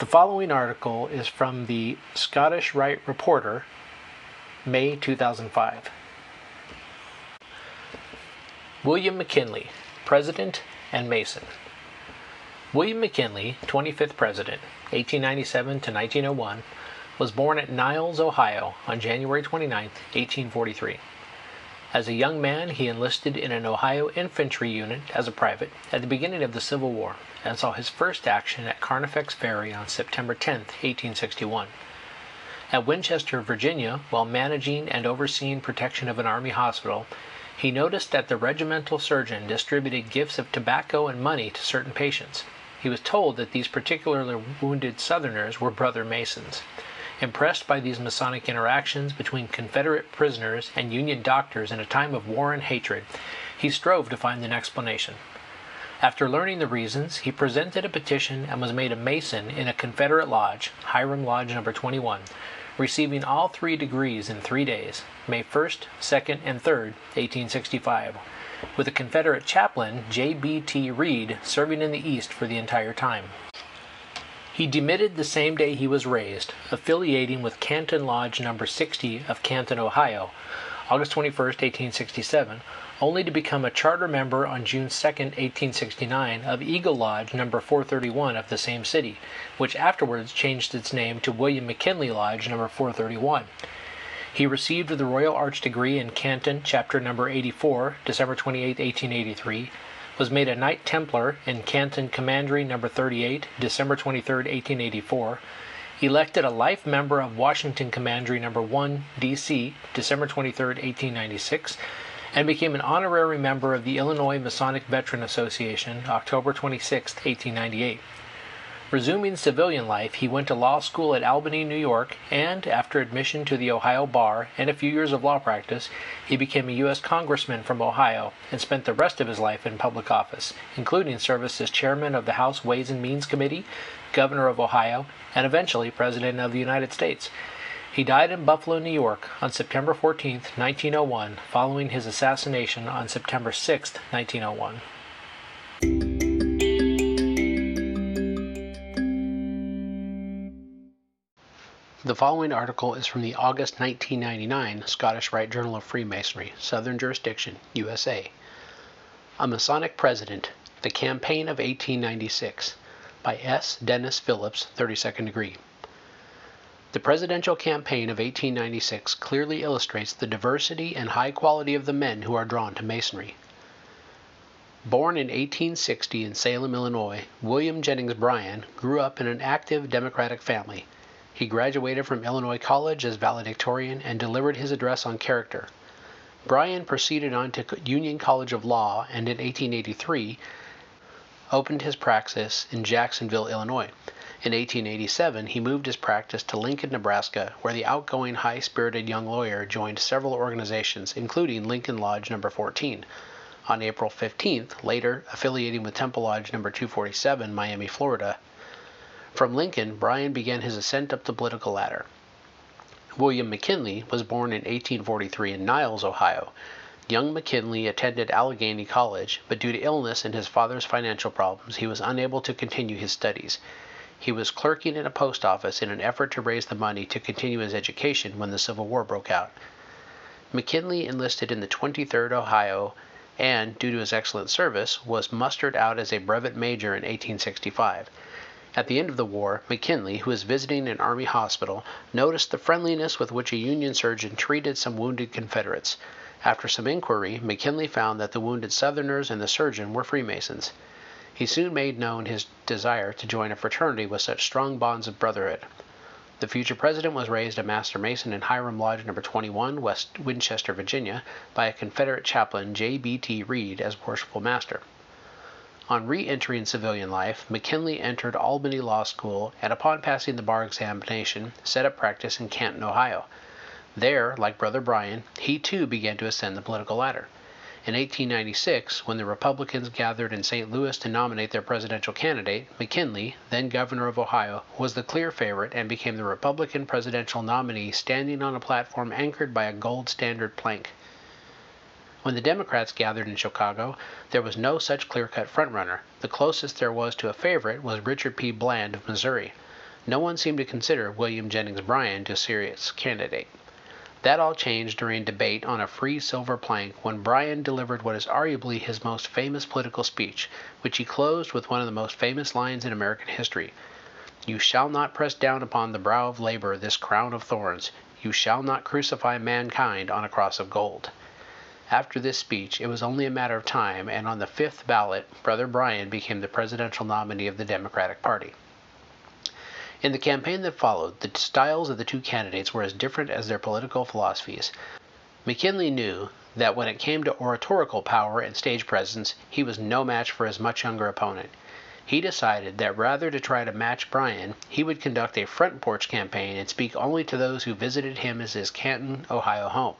The following article is from the Scottish Rite Reporter, May 2005. William McKinley, President and Mason. William McKinley, 25th President, 1897 to 1901, was born at Niles, Ohio on January 29, 1843. As a young man, he enlisted in an Ohio infantry unit as a private at the beginning of the Civil War and saw his first action at Carnifex Ferry on September 10, 1861. At Winchester, Virginia, while managing and overseeing protection of an army hospital, he noticed that the regimental surgeon distributed gifts of tobacco and money to certain patients. He was told that these particularly wounded Southerners were brother Masons. Impressed by these Masonic interactions between Confederate prisoners and Union doctors in a time of war and hatred, he strove to find an explanation. After learning the reasons, he presented a petition and was made a Mason in a Confederate lodge, Hiram Lodge number 21, receiving all three degrees in three days, May 1st, 2nd, and 3rd, 1865, with a Confederate chaplain, J.B.T. Reed, serving in the East for the entire time. He demitted the same day he was raised, affiliating with Canton Lodge number 60 of Canton, Ohio, August 21, 1867, only to become a charter member on June 2, 1869, of Eagle Lodge number 431 of the same city, which afterwards changed its name to William McKinley Lodge number 431. He received the Royal Arch degree in Canton, chapter number 84, December 28, 1883, was made a Knight Templar in Canton Commandery number 38, December 23, 1884, elected a life member of Washington Commandery number 1, D.C., December 23, 1896, and became an honorary member of the Illinois Masonic Veteran Association, October 26, 1898. Resuming civilian life, he went to law school at Albany, New York, and, after admission to the Ohio bar and a few years of law practice, he became a U.S. Congressman from Ohio and spent the rest of his life in public office, including service as chairman of the House Ways and Means Committee, governor of Ohio, and eventually President of the United States. He died in Buffalo, New York on September 14, 1901, following his assassination on September 6, 1901. The following article is from the August 1999 Scottish Rite Journal of Freemasonry, Southern Jurisdiction, USA. A Masonic President, The Campaign of 1896, by S. Dennis Phillips, 32nd degree. The presidential campaign of 1896 clearly illustrates the diversity and high quality of the men who are drawn to Masonry. Born in 1860 in Salem, Illinois, William Jennings Bryan grew up in an active Democratic family. He graduated from Illinois College as valedictorian and delivered his address on character. Bryan proceeded on to Union College of Law and in 1883 opened his practice in Jacksonville, Illinois. In 1887, he moved his practice to Lincoln, Nebraska, where the outgoing, high spirited young lawyer joined several organizations, including Lincoln Lodge Number 14. On April 15th, later affiliating with Temple Lodge Number 247, Miami, Florida, from Lincoln, Bryan began his ascent up the political ladder. William McKinley was born in 1843 in Niles, Ohio. Young McKinley attended Allegheny College, but due to illness and his father's financial problems, he was unable to continue his studies. He was clerking in a post office in an effort to raise the money to continue his education when the Civil War broke out. McKinley enlisted in the 23rd Ohio and, due to his excellent service, was mustered out as a brevet major in 1865. At the end of the war, McKinley, who was visiting an army hospital, noticed the friendliness with which a Union surgeon treated some wounded Confederates. After some inquiry, McKinley found that the wounded Southerners and the surgeon were Freemasons. He soon made known his desire to join a fraternity with such strong bonds of brotherhood. The future president was raised a Master Mason in Hiram Lodge No. 21, West Winchester, Virginia, by a Confederate chaplain, J.B.T. Reed, as worshipful master. On re entering civilian life, McKinley entered Albany Law School and, upon passing the bar examination, set up practice in Canton, Ohio. There, like Brother Bryan, he too began to ascend the political ladder. In 1896, when the Republicans gathered in St. Louis to nominate their presidential candidate, McKinley, then governor of Ohio, was the clear favorite and became the Republican presidential nominee standing on a platform anchored by a gold standard plank. When the Democrats gathered in Chicago, there was no such clear cut frontrunner. The closest there was to a favorite was Richard P. Bland of Missouri. No one seemed to consider William Jennings Bryan a serious candidate. That all changed during debate on a free silver plank when Bryan delivered what is arguably his most famous political speech, which he closed with one of the most famous lines in American history You shall not press down upon the brow of labor this crown of thorns. You shall not crucify mankind on a cross of gold. After this speech, it was only a matter of time, and on the fifth ballot, Brother Bryan became the presidential nominee of the Democratic Party. In the campaign that followed, the styles of the two candidates were as different as their political philosophies. McKinley knew that when it came to oratorical power and stage presence, he was no match for his much younger opponent. He decided that rather to try to match Bryan, he would conduct a front porch campaign and speak only to those who visited him as his Canton, Ohio home.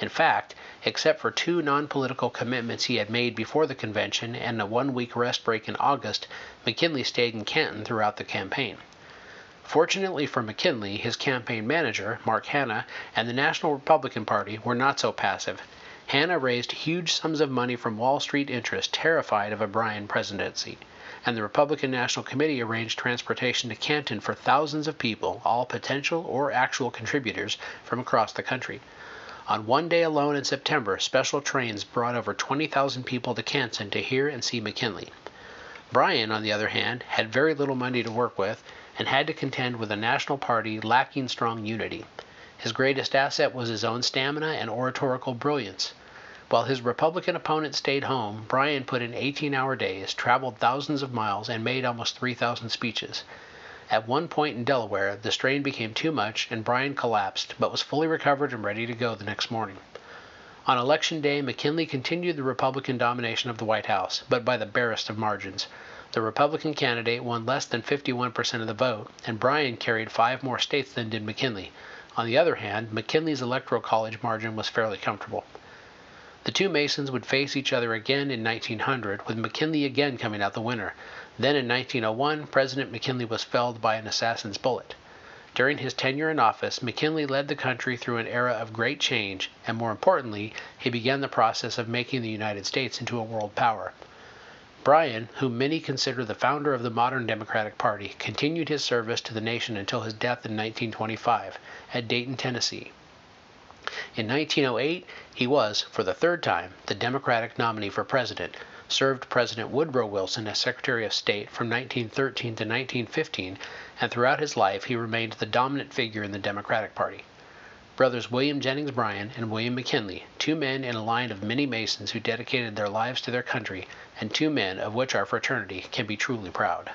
In fact, except for two non political commitments he had made before the convention and a one week rest break in August, McKinley stayed in Canton throughout the campaign. Fortunately for McKinley, his campaign manager, Mark Hanna, and the National Republican Party were not so passive. Hanna raised huge sums of money from Wall Street interests terrified of a Bryan presidency, and the Republican National Committee arranged transportation to Canton for thousands of people, all potential or actual contributors, from across the country. On one day alone in September, special trains brought over 20,000 people to Canton to hear and see McKinley. Bryan, on the other hand, had very little money to work with and had to contend with a national party lacking strong unity. His greatest asset was his own stamina and oratorical brilliance. While his Republican opponent stayed home, Bryan put in 18 hour days, traveled thousands of miles, and made almost 3,000 speeches. At one point in Delaware, the strain became too much and Bryan collapsed, but was fully recovered and ready to go the next morning. On election day, McKinley continued the Republican domination of the White House, but by the barest of margins. The Republican candidate won less than 51% of the vote, and Bryan carried five more states than did McKinley. On the other hand, McKinley's electoral college margin was fairly comfortable. The two Masons would face each other again in 1900, with McKinley again coming out the winner. Then in 1901, President McKinley was felled by an assassin's bullet. During his tenure in office, McKinley led the country through an era of great change, and more importantly, he began the process of making the United States into a world power. Bryan, whom many consider the founder of the modern Democratic Party, continued his service to the nation until his death in 1925 at Dayton, Tennessee. In 1908, he was, for the third time, the Democratic nominee for president, served President Woodrow Wilson as Secretary of State from 1913 to 1915, and throughout his life he remained the dominant figure in the Democratic Party brothers William Jennings Bryan and William McKinley, two men in a line of many Masons who dedicated their lives to their country, and two men of which our fraternity can be truly proud.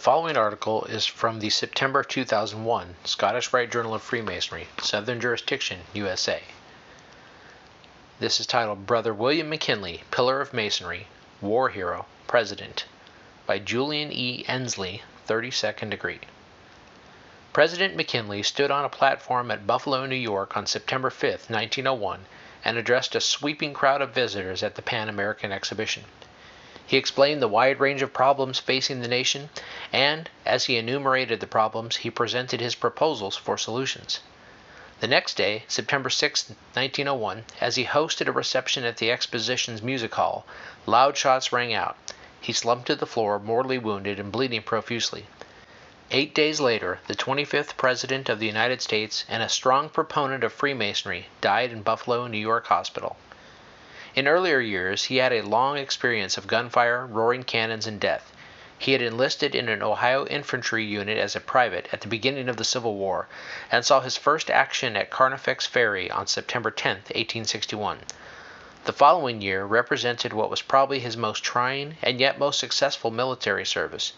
Following article is from the September 2001 Scottish Rite Journal of Freemasonry, Southern Jurisdiction, USA. This is titled Brother William McKinley, Pillar of Masonry, War Hero, President, by Julian E. Ensley, 32nd degree. President McKinley stood on a platform at Buffalo, New York on September 5, 1901, and addressed a sweeping crowd of visitors at the Pan American Exhibition. He explained the wide range of problems facing the nation, and, as he enumerated the problems, he presented his proposals for solutions. The next day, September 6, 1901, as he hosted a reception at the Exposition's Music Hall, loud shots rang out, he slumped to the floor, mortally wounded and bleeding profusely. Eight days later, the 25th President of the United States and a strong proponent of Freemasonry died in Buffalo, New York hospital. In earlier years, he had a long experience of gunfire, roaring cannons, and death. He had enlisted in an Ohio infantry unit as a private at the beginning of the Civil War, and saw his first action at Carnifex Ferry on September 10, 1861. The following year represented what was probably his most trying and yet most successful military service.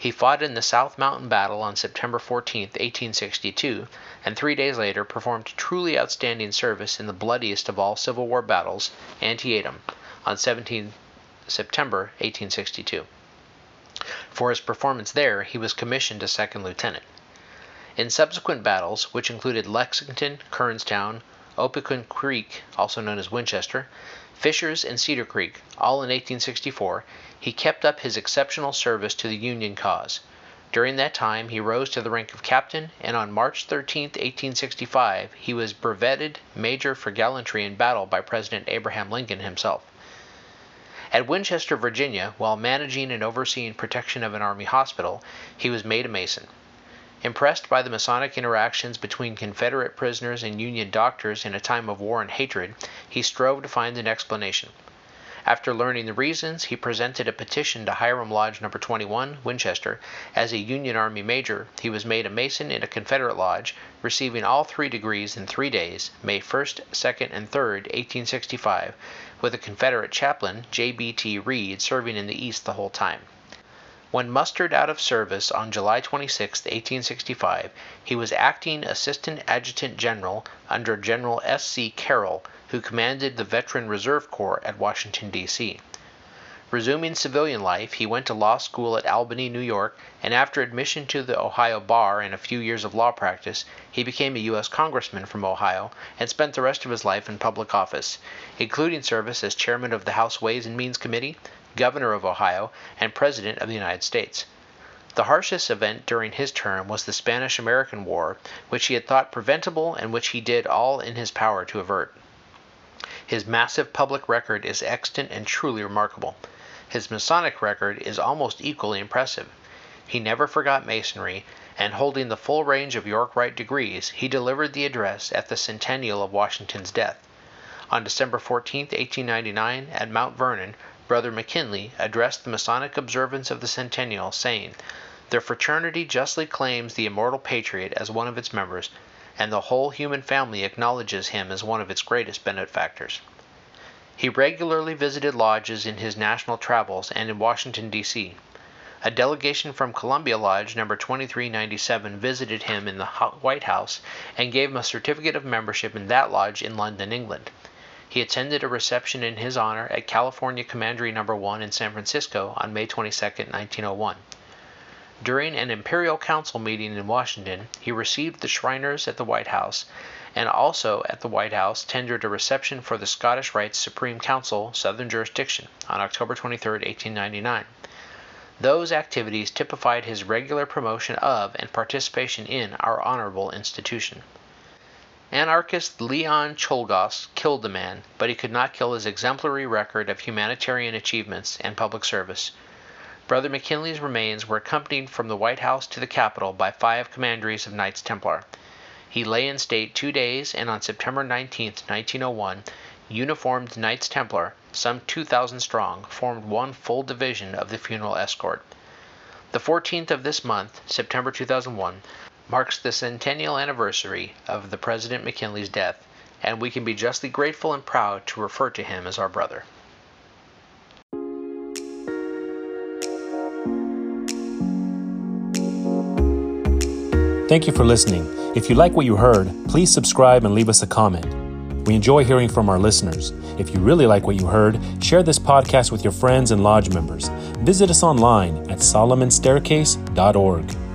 He fought in the South Mountain Battle on September 14, 1862, and three days later performed truly outstanding service in the bloodiest of all Civil War battles, Antietam, on 17 September 1862. For his performance there, he was commissioned a second lieutenant. In subsequent battles, which included Lexington, Kernstown, Opequon Creek, also known as Winchester, Fishers, and Cedar Creek, all in 1864, he kept up his exceptional service to the Union cause. During that time he rose to the rank of captain, and on March 13, 1865, he was brevetted major for gallantry in battle by President Abraham Lincoln himself. At Winchester, Virginia, while managing and overseeing protection of an army hospital, he was made a Mason. Impressed by the Masonic interactions between Confederate prisoners and Union doctors in a time of war and hatred, he strove to find an explanation. After learning the reasons, he presented a petition to Hiram Lodge No. 21, Winchester. As a Union Army major, he was made a Mason in a Confederate lodge, receiving all three degrees in three days, May 1st, 2nd, and 3rd, 1865, with a Confederate chaplain, J.B.T. Reed, serving in the East the whole time. When mustered out of service on July 26, 1865, he was acting Assistant Adjutant General under General S. C. Carroll, who commanded the Veteran Reserve Corps at Washington, D.C. Resuming civilian life, he went to law school at Albany, New York, and after admission to the Ohio bar and a few years of law practice, he became a U.S. Congressman from Ohio and spent the rest of his life in public office, including service as chairman of the House Ways and Means Committee, governor of Ohio, and president of the United States. The harshest event during his term was the Spanish American War, which he had thought preventable and which he did all in his power to avert. His massive public record is extant and truly remarkable. His Masonic record is almost equally impressive. He never forgot Masonry, and holding the full range of York Rite degrees, he delivered the address at the centennial of Washington's death. On December 14, 1899, at Mount Vernon, Brother McKinley addressed the Masonic observance of the centennial, saying, "The fraternity justly claims the immortal patriot as one of its members, and the whole human family acknowledges him as one of its greatest benefactors." He regularly visited lodges in his national travels and in Washington, D.C. A delegation from Columbia Lodge No. 2397 visited him in the White House and gave him a certificate of membership in that lodge in London, England. He attended a reception in his honor at California Commandery No. 1 in San Francisco on May 22, 1901. During an Imperial Council meeting in Washington, he received the Shriners at the White House, and also at the White House tendered a reception for the Scottish Rites Supreme Council, Southern Jurisdiction, on October 23, 1899. Those activities typified his regular promotion of and participation in our honorable institution. Anarchist Leon Czolgosz killed the man, but he could not kill his exemplary record of humanitarian achievements and public service. Brother McKinley's remains were accompanied from the White House to the Capitol by five commanderies of Knights Templar. He lay in state two days, and on September 19, 1901, uniformed Knights Templar, some 2,000 strong, formed one full division of the funeral escort. The 14th of this month, September 2001, marks the centennial anniversary of the President McKinley's death, and we can be justly grateful and proud to refer to him as our brother. Thank you for listening. If you like what you heard, please subscribe and leave us a comment. We enjoy hearing from our listeners. If you really like what you heard, share this podcast with your friends and lodge members. Visit us online at solomonstaircase.org.